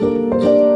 Música